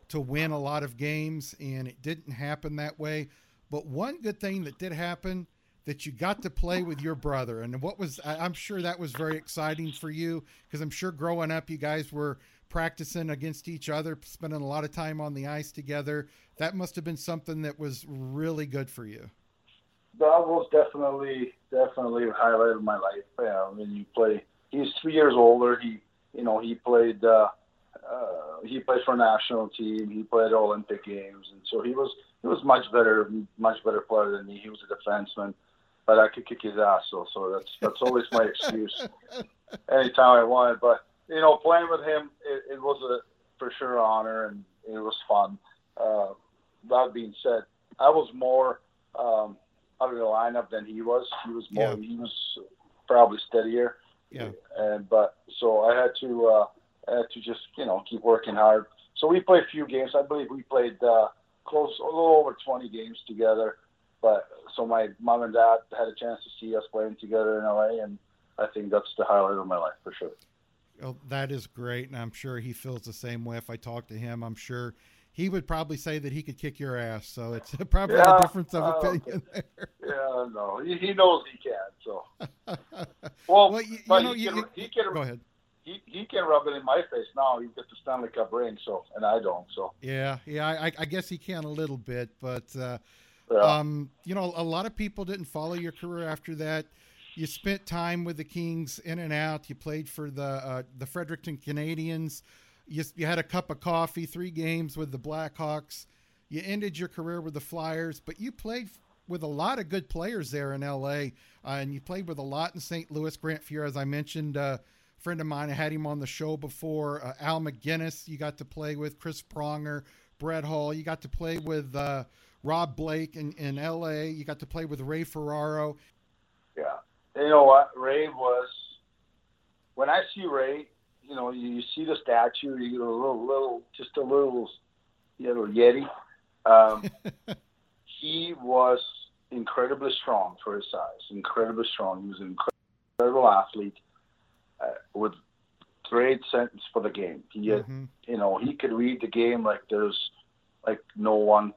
to win a lot of games, and it didn't happen that way. But one good thing that did happen that you got to play with your brother, and what was I'm sure that was very exciting for you because I'm sure growing up you guys were practicing against each other, spending a lot of time on the ice together. That must have been something that was really good for you that was definitely definitely a highlight of my life. Yeah, when you play, he's three years older. He, you know, he played. Uh, uh, he played for a national team. He played Olympic games, and so he was he was much better, much better player than me. He was a defenseman, but I could kick his ass. So so that's that's always my excuse. [laughs] Anytime I wanted, but you know, playing with him, it, it was a for sure honor, and it was fun. Uh, that being said, I was more um, out of the lineup than he was. He was more. Yeah. He was probably steadier. Yeah. And but so I had to uh, I had to just you know keep working hard. So we played a few games. I believe we played uh, close a little over 20 games together. But so my mom and dad had a chance to see us playing together in LA, and I think that's the highlight of my life for sure. Well, that is great, and I'm sure he feels the same way. If I talk to him, I'm sure he would probably say that he could kick your ass. So it's [laughs] probably yeah, a difference of opinion there. [laughs] Yeah, no, he, he knows he can. So, [laughs] well, well you, you know, he, can, he can. Go ahead. He, he can rub it in my face now. He gets the Stanley Cup ring, so and I don't. So yeah, yeah, I, I guess he can a little bit, but uh, um, you know, a lot of people didn't follow your career after that. You spent time with the Kings in and out. You played for the uh, the Fredericton Canadiens you, you had a cup of coffee, three games with the Blackhawks. You ended your career with the Flyers, but you played with a lot of good players there in LA, uh, and you played with a lot in St. Louis. Grant Fuhr, as I mentioned, uh, a friend of mine, I had him on the show before. Uh, Al MacInnis, you got to play with Chris Pronger, Brett Hull, You got to play with uh, Rob Blake in, in LA. You got to play with Ray Ferraro. Yeah, you know what? Ray was when I see Ray, you know, you, you see the statue, you get a little, little, just a little, you know, Yeti. Um, [laughs] he was incredibly strong for his size, incredibly strong. He was an incredible athlete uh, with great sense for the game. He had, mm-hmm. you know, he could read the game like there's like no one.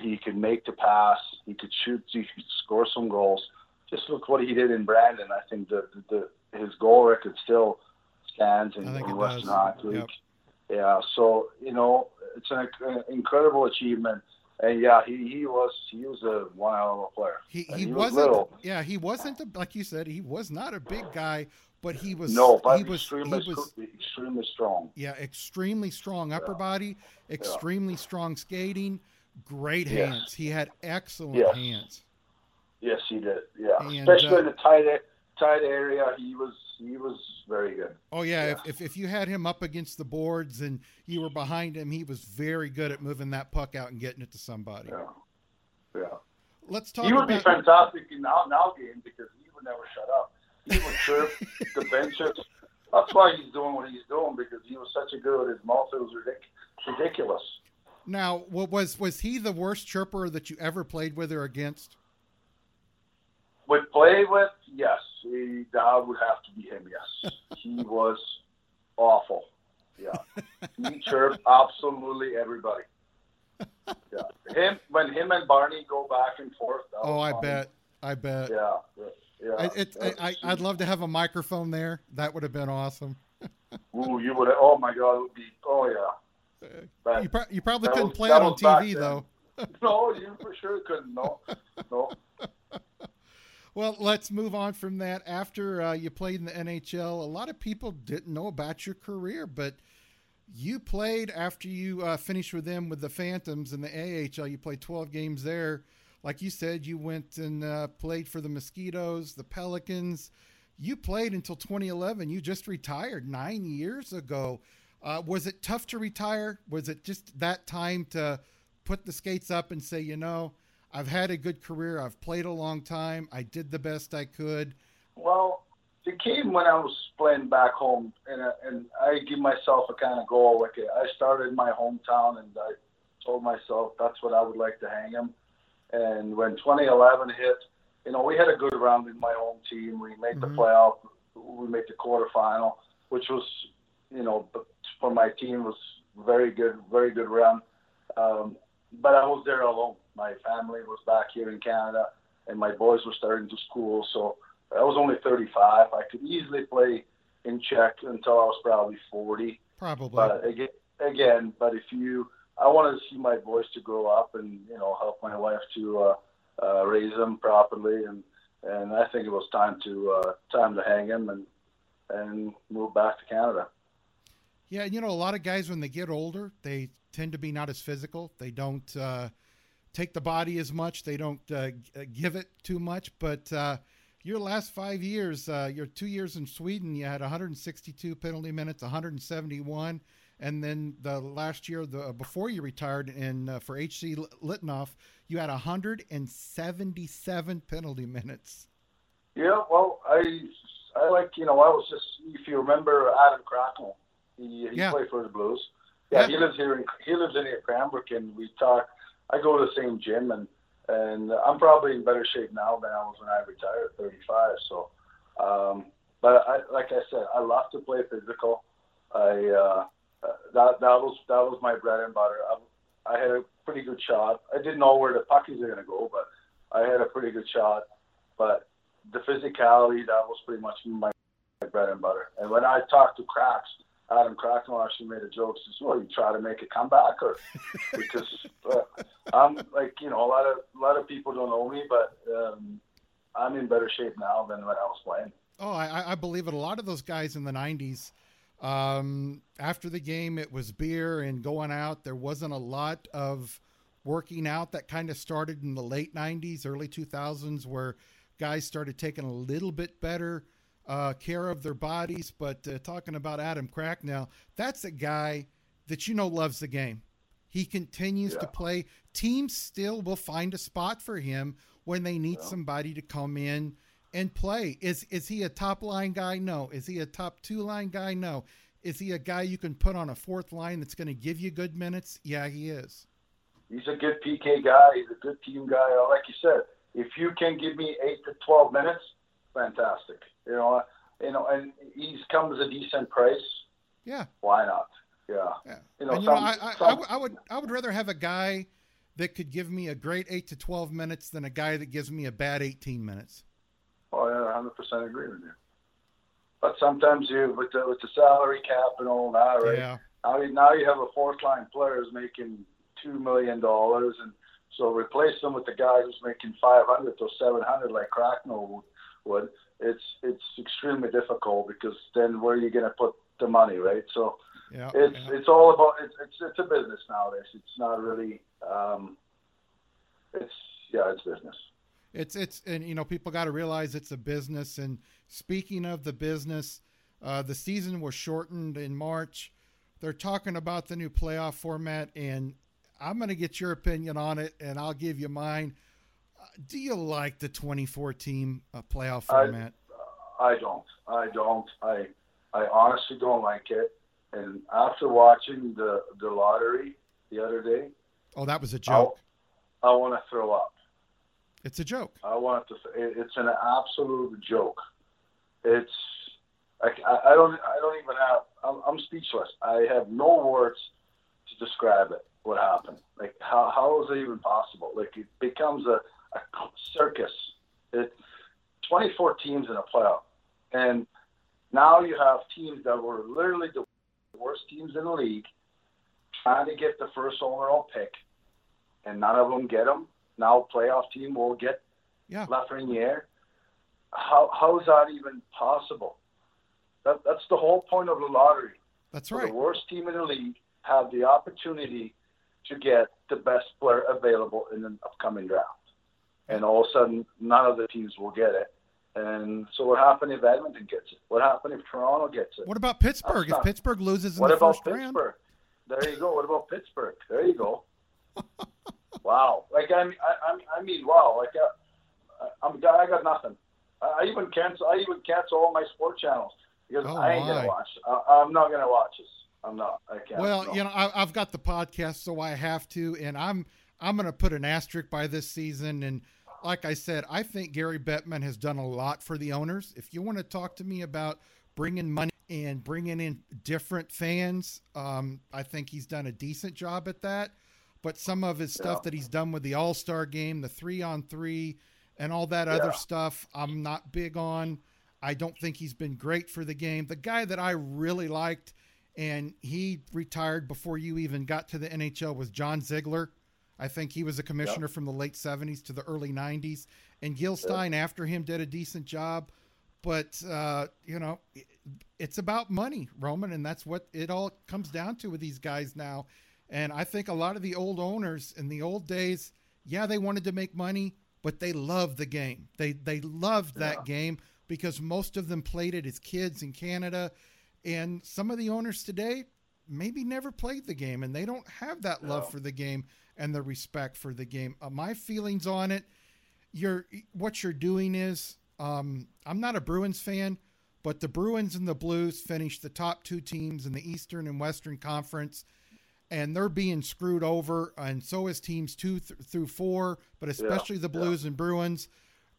He could make the pass. He could shoot. He could score some goals. Just look what he did in Brandon. I think the, the, the his goal record still stands in, in Western Hockey League. Yep. Yeah, so you know it's an, an incredible achievement. And yeah, he, he was he was a one hell of a player. He, he, he wasn't was yeah he wasn't a, like you said he was not a big guy, but he was no, but he was extremely, he was extremely strong. Yeah, extremely strong upper yeah. body, extremely yeah. strong skating, great yes. hands. He had excellent yes. hands. Yes, he did. Yeah, and, especially uh, in the tight tight area, he was he was very good. Oh yeah, yeah. If, if, if you had him up against the boards and you were behind him, he was very good at moving that puck out and getting it to somebody. Yeah, yeah. Let's talk. He would about... be fantastic in now now game because he would never shut up. He would chirp the [laughs] benches. That's why he's doing what he's doing because he was such a good his mouth. Was ridic- ridiculous. Now, was was he the worst chirper that you ever played with or against? Would play with, yes. He, that would have to be him, yes. [laughs] he was awful. Yeah. He chirped absolutely everybody. Yeah. Him when him and Barney go back and forth. Oh, I bet. I bet. Yeah. Yeah, I, it, I, I'd love to have a microphone there. That would have been awesome. [laughs] Ooh, you would. Have, Oh my God, it would be. Oh yeah. But You, pro- you probably couldn't was- play it on TV though. [laughs] no, you for sure couldn't. No, no. [laughs] Well, let's move on from that. After uh, you played in the NHL, a lot of people didn't know about your career, but you played after you uh, finished with them with the Phantoms in the AHL. You played 12 games there. Like you said, you went and uh, played for the Mosquitoes, the Pelicans. You played until 2011. You just retired nine years ago. Uh, was it tough to retire? Was it just that time to put the skates up and say, you know, I've had a good career. I've played a long time. I did the best I could. Well, it came when I was playing back home, and uh, and I give myself a kind of goal. Like I started in my hometown, and I told myself that's what I would like to hang him. And when 2011 hit, you know, we had a good round in my home team. We made the Mhm. playoff. We made the quarterfinal, which was, you know, for my team was very good, very good run. Um, but I was there alone. My family was back here in Canada, and my boys were starting to school. So I was only 35. I could easily play in Czech until I was probably 40. Probably. But again, again, but if you, I wanted to see my boys to grow up and you know help my wife to uh, uh, raise them properly, and and I think it was time to uh, time to hang him and and move back to Canada. Yeah, you know, a lot of guys when they get older, they tend to be not as physical. They don't uh, take the body as much. They don't uh, give it too much. But uh, your last five years, uh, your two years in Sweden, you had 162 penalty minutes, 171, and then the last year, the before you retired, in uh, for HC Litvínov, you had 177 penalty minutes. Yeah, well, I I like you know I was just if you remember Adam Cracknell, he, he Yeah. played for the Blues. Yeah, Yeah. he lives here in he lives in here Cranbrook, and we talk. I go to the same gym, and and I'm probably in better shape now than I was when I retired at 35. So, um, but I like I said, I love to play physical. I uh, that that was that was my bread and butter. I, I had a pretty good shot. I didn't know where the puckies are going to go, but I had a pretty good shot. But the physicality that was pretty much my, my bread and butter. And when I talked to Cracks, Adam Cracknell actually made a joke. Says, "Well, you try to make a comeback, or [laughs] because uh, I'm like you know a lot of a lot of people don't know me, but um, I'm in better shape now than when I was playing. Oh, I, I believe it. A lot of those guys in the '90s, um, after the game, it was beer and going out. There wasn't a lot of working out. That kind of started in the late '90s, early 2000s, where guys started taking a little bit better uh, care of their bodies. But uh, talking about Adam Cracknell, that's a guy that you know loves the game. He continues to play. Teams still will find a spot for him when they need somebody to come in and play. Is is he a top line guy? No. Is he a top two line guy? No. Is he a guy you can put on a fourth line that's going to give you good minutes? Yeah, he is. He's a good PK guy. He's a good team guy. Like you said, if you can give me eight to twelve minutes, fantastic. You know, you know, and he's come as a decent price. Yeah. Why not? Yeah. Yeah. You know, and you some- I, I, I, some- w- I would I would rather have a guy that could give me a great eight to twelve minutes than a guy that gives me a bad eighteen minutes. Oh yeah, hundred percent agree with you. But sometimes you with the with the salary cap and all that, right? Yeah. Now you now you have a fourth line player who's making two million dollars, and so replace them with the guy who's making five hundred to seven hundred like Cracknell would. It's it's extremely difficult because then where are you going to put the money, right? So Yeah. it's yeah. it's all about it's it's it's a business nowadays. It's not really um, it's yeah, it's business. It's it's and you know people got to realize it's a business. And speaking of the business, uh, the season was shortened in March. They're talking about the new playoff format, and I'm going to get your opinion on it, and I'll give you mine. Do you like the 24 team uh, playoff format? I don't. I don't. I I honestly don't like it. And after watching the the lottery the other day, oh, that was a joke. I want to throw up. It's a joke. I want to. it- It's an absolute joke. It's. I, I I don't. I don't even have. I'm, I'm speechless. I have no words to describe it. What happened? Like how how is it even possible? Like it becomes a, a circus. It 24 teams in a playoff, and now you have teams that were literally the worst teams in the league trying to get the first overall pick, and none of them get them. Now playoff team will get Yeah. Lafreniere. How how is that even possible? That that's the whole point of the lottery. That's right. The worst team in the league have the opportunity to get the best player available in the upcoming draft, and all of a sudden none of the teams will get it. And so what happened if Edmonton gets it? What happened if Toronto gets it? What about Pittsburgh? If Pittsburgh loses in What the about first round, Pittsburgh? There you go. What about Pittsburgh? There you go. [laughs] wow. Like I mean, I, I mean, I mean, wow. Like uh, I'm, I got nothing. I I even cancel. I even cancel all my sport channels because Oh, I ain't my. gonna watch. I, I'm not gonna watch this. I'm not. I can't. Well, no. you know, I, I've got the podcast, so I have to, and I'm I'm going to put an asterisk by this season. And like I said, I think Gary Bettman has done a lot for the owners. If you want to talk to me about bringing money and bringing in different fans, um, I think he's done a decent job at that. But some of his stuff Yeah. that he's done with the All Star game, the three on three, and all that other stuff, I'm not big on. I don't think he's been great for the game. The guy that I really liked, and he retired before you even got to the NHL, was John Ziegler. I think he was a commissioner from the late 70s to the early 90s. And Gil Stein, after him, did a decent job. But, uh, you know, it- it's about money, Roman, and that's what it all comes down to with these guys now. And I think a lot of the old owners in the old days, yeah, they wanted to make money, but they loved the game. They they loved that game because most of them played it as kids in Canada. And some of the owners today maybe never played the game and they don't have that love for the game and the respect for the game. Uh, my feelings on it, you're what you're doing is um, I'm not a Bruins fan, but the Bruins and the Blues finished the top two teams in the Eastern and Western Conference, and they're being screwed over, and so is teams two th- through four, but especially the Blues and Bruins.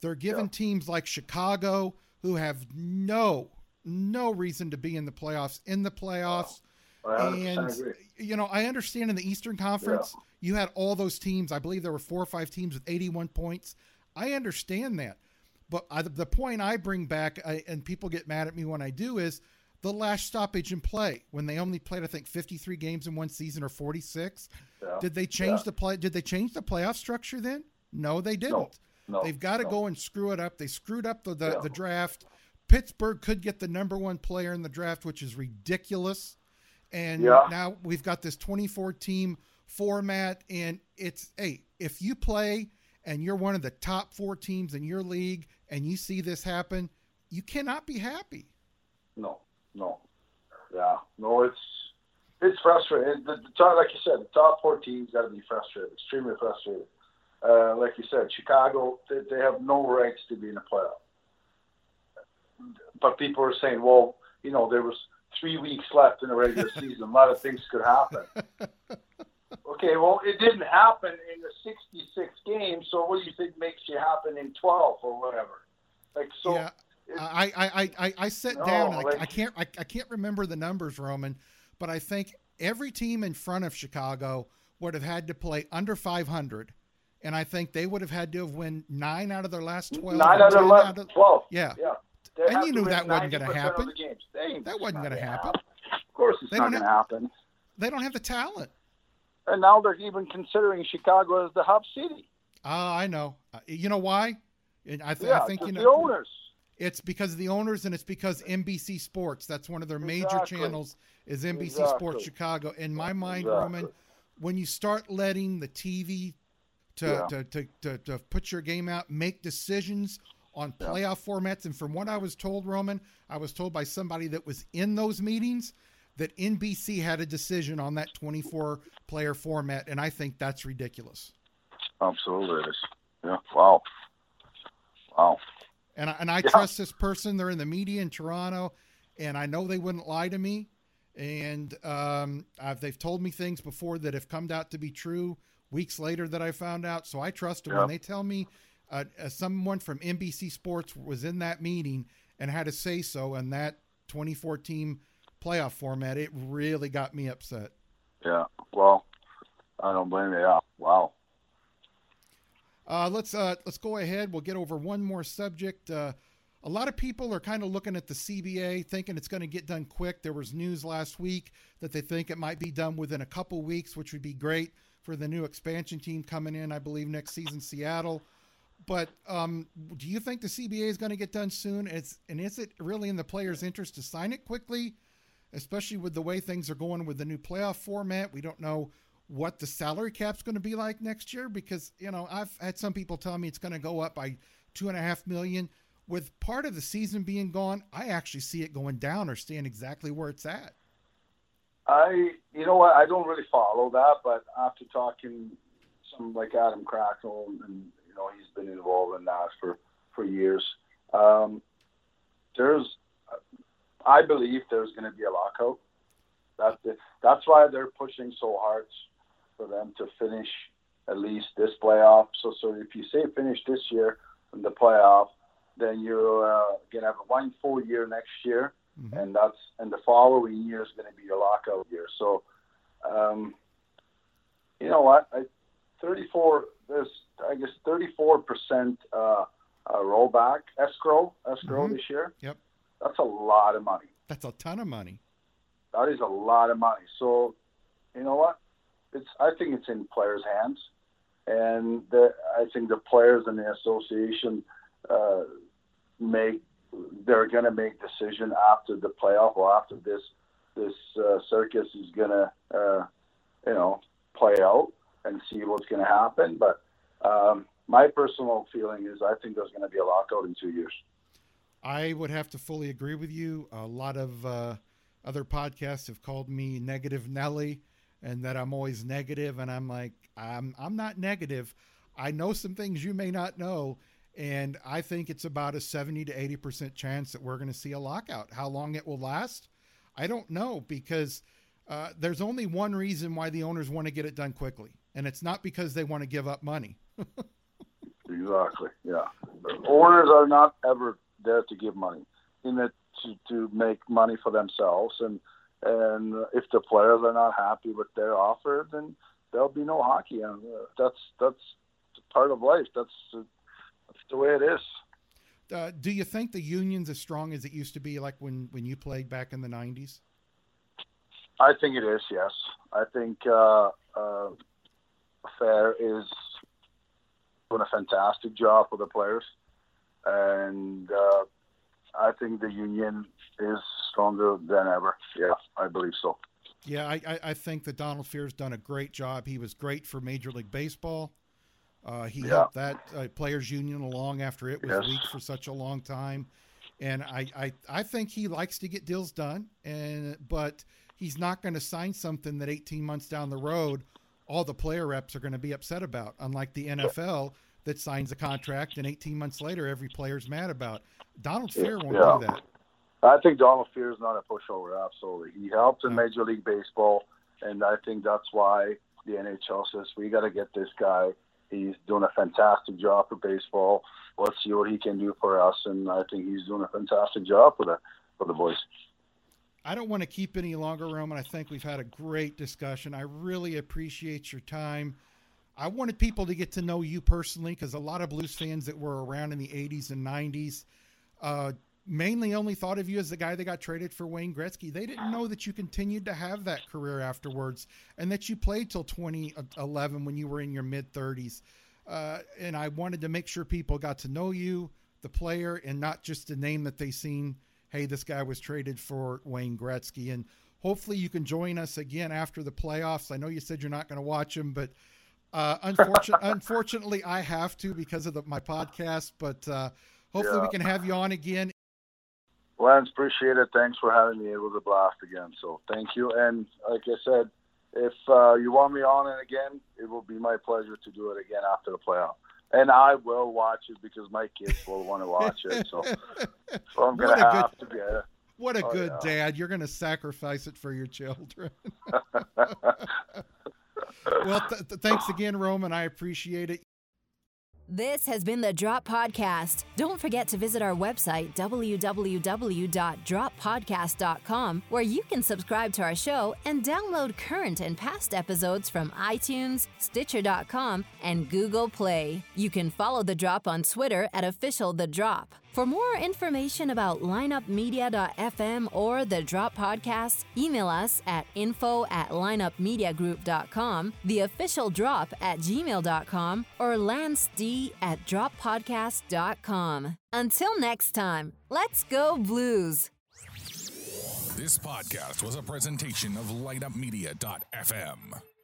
They're giving teams like Chicago, who have no no reason to be in the playoffs, in the playoffs. 100% And agree. you know, I understand in the Eastern Conference, you had all those teams. I believe there were four or five teams with 81 points. I understand that, but I, the point I bring back, I, and people get mad at me when I do, is the last stoppage in play when they only played, I think, 53 games in one season or 46. Yeah. Did they change Yeah. the play? Did they change the playoff structure then? No, they didn't. No. They've got to No. go and screw it up. They screwed up the the, Yeah. the draft. Pittsburgh could get the number one player in the draft, which is ridiculous. And Yeah. now we've got this 24 team format, and it's hey, if you play and you're one of the top four teams in your league, and you see this happen, you cannot be happy. No, no, yeah, no. It's it's frustrating. The, the top, like you said, the top four teams got to be frustrated, extremely frustrated. Uh, like you said, Chicago, they, they have no rights to be in the playoff. But people are saying, well, you know, there was three weeks left in the regular [laughs] season. A lot of things could happen. Okay, well, it didn't happen in the 66 games. So what do you think makes you happen in 12 or whatever? Like so. yeah, I, I, I, I, sat No, down. And I, like- I can't, I, I can't remember the numbers, Roman, but I think every team in front of Chicago would have had to play under 500, and I think they would have had to have won nine out of their last 12. Nine out of 10 eleven, twelve. Yeah. yeah. They And you knew that wasn't 90% of happen. the games. They ain't- That wasn't going to not happen. Of course, it's They not going to happen. They don't have the talent. And now they're even considering Chicago as the hub city. Ah, I know. Uh, You know why? And I, th- Yeah, I think you know the owners. It's because of the owners, and it's because NBC Sports. That's one of their major channels. Is NBC Exactly. Sports Chicago? In my mind, Exactly. Roman, when you start letting the TV to, Yeah. to, to, to, to put your game out, make decisions on playoff formats, and from what I was told, Roman, I was told by somebody that was in those meetings that NBC had a decision on that 24 player format, and I think that's ridiculous. Absolutely, it is. Yeah. Wow. Wow. And I, and I Yeah. trust this person. They're in the media in Toronto, and I know they wouldn't lie to me. And um, I've, they've told me things before that have come out to be true weeks later that I found out. So I trust them Yeah. when they tell me uh, uh, someone from NBC Sports was in that meeting and had to say so in that 24 team playoff format. It really got me upset. Yeah. Well, I don't blame you. Yeah. Wow. Uh, let's uh, let's go ahead. We'll get over one more subject. Uh, a lot of people are kind of looking at the CBA, thinking it's going to get done quick. There was news last week that they think it might be done within a couple weeks, which would be great for the new expansion team coming in. I believe next season, Seattle. But um, do you think the CBA is going to get done soon? It's, and is it really in the players' interest to sign it quickly, especially with the way things are going with the new playoff format? We don't know what the salary cap's going to be like next year because you know I've had some people tell me it's going to go up by two and a half million. With part of the season being gone, I actually see it going down or staying exactly where it's at. I, you know what, I don't really follow that, but after talking some like Adam Cracknell and you know he's been involved in that for for years. Um, there's, I believe there's going to be a lockout. That that's why they're pushing so hard for them to finish at least this playoff. So, so if you say finish this year in the playoff, then you're uh, gonna have a one full year next year, mm-hmm. and that's and the following year is going to be your lockout year. So, um, you know what? I, 34. There's I guess 34 percent uh, uh, rollback escrow escrow mm-hmm. this year. Yep, that's a lot of money. That's a ton of money. That is a lot of money. So, you know what? it's I think it's in players' hands, and the, I think the players and the association uh, make they're going to make decision after the playoff or after this this uh, circus is going to uh, you know play out and see what's going to happen. But um, my personal feeling is I think there's going to be a lockout in two years. I would have to fully agree with you. A lot of uh, other podcasts have called me negative Nelly and that I'm always negative. negative and I'm like I'm I'm not negative. I know some things you may not know and I think it's about a 70 to 80% chance that we're going to see a lockout. How long it will last? I don't know because uh, there's only one reason why the owners want to get it done quickly, and it's not because they want to give up money. exactly. Yeah. Owners are not ever there to give money, in it to, to make money for themselves and and if the players are not happy with their offer, then there'll be no hockey. And uh, that's that's part of life. That's that's the way it is. Uh, do you think the union's as strong as it used to be, like when when you played back in the '90s? I think it is. Yes, I think uh, uh, Fehr is doing a fantastic job for the players, and uh, I think the union is stronger than ever. Yeah, I believe so. Yeah, I, I think that Donald Fehr's done a great job. He was great for Major League Baseball. Uh, he yeah. helped that uh, players union along after it was yes. weak for such a long time, and I, I I think he likes to get deals done. And but he's not going to sign something that 18 months down the road, all the player reps are going to be upset about. Unlike the NFL, that signs a contract and 18 months later every player's mad about. Donald Fehr won't yeah. do that. I think Donald Fehr is not a pushover. Absolutely, he helped in Major League Baseball, and I think that's why the NHL says we got to get this guy. He's doing a fantastic job for baseball. Let's see what he can do for us, and I think he's doing a fantastic job for the for the boys. I don't want to keep any longer, Roman. I think we've had a great discussion. I really appreciate your time. I wanted people to get to know you personally because a lot of Blues fans that were around in the 80s and 90s uh, mainly only thought of you as the guy that got traded for Wayne Gretzky. They didn't know that you continued to have that career afterwards and that you played till 2011 when you were in your mid 30s. Uh, and I wanted to make sure people got to know you, the player, and not just the name that they seen. Hey, this guy was traded for Wayne Gretzky. And hopefully you can join us again after the playoffs. I know you said you're not going to watch them, but uh, unfortunately, [laughs] unfortunately, I have to because of the, my podcast. But uh, hopefully, yeah. we can have you on again Lance, appreciate it. Thanks for having me. It was a blast again. So thank you. And like I said, if uh, you want me on it again, it will be my pleasure to do it again after the playoff. And I will watch it because my kids will want to watch it. So, [laughs] so I'm going to have good, to be. Uh, what a oh, good yeah. dad. You're going to sacrifice it for your children. [laughs] [laughs] well, th- th- thanks again, Roman. I appreciate it. This has been the Drop Podcast. Don't forget to visit our website, www.droppodcast.com, where you can subscribe to our show and download current and past episodes from iTunes, Stitcher.com, and Google Play. You can follow The Drop on Twitter at official The Drop. For more information about lineupmedia.fm or the Drop Podcast, email us at info at lineupmediagroup.com, the official drop at gmail.com, or Lance D at droppodcast.com. Until next time, let's go blues. This podcast was a presentation of lineupmedia.fm.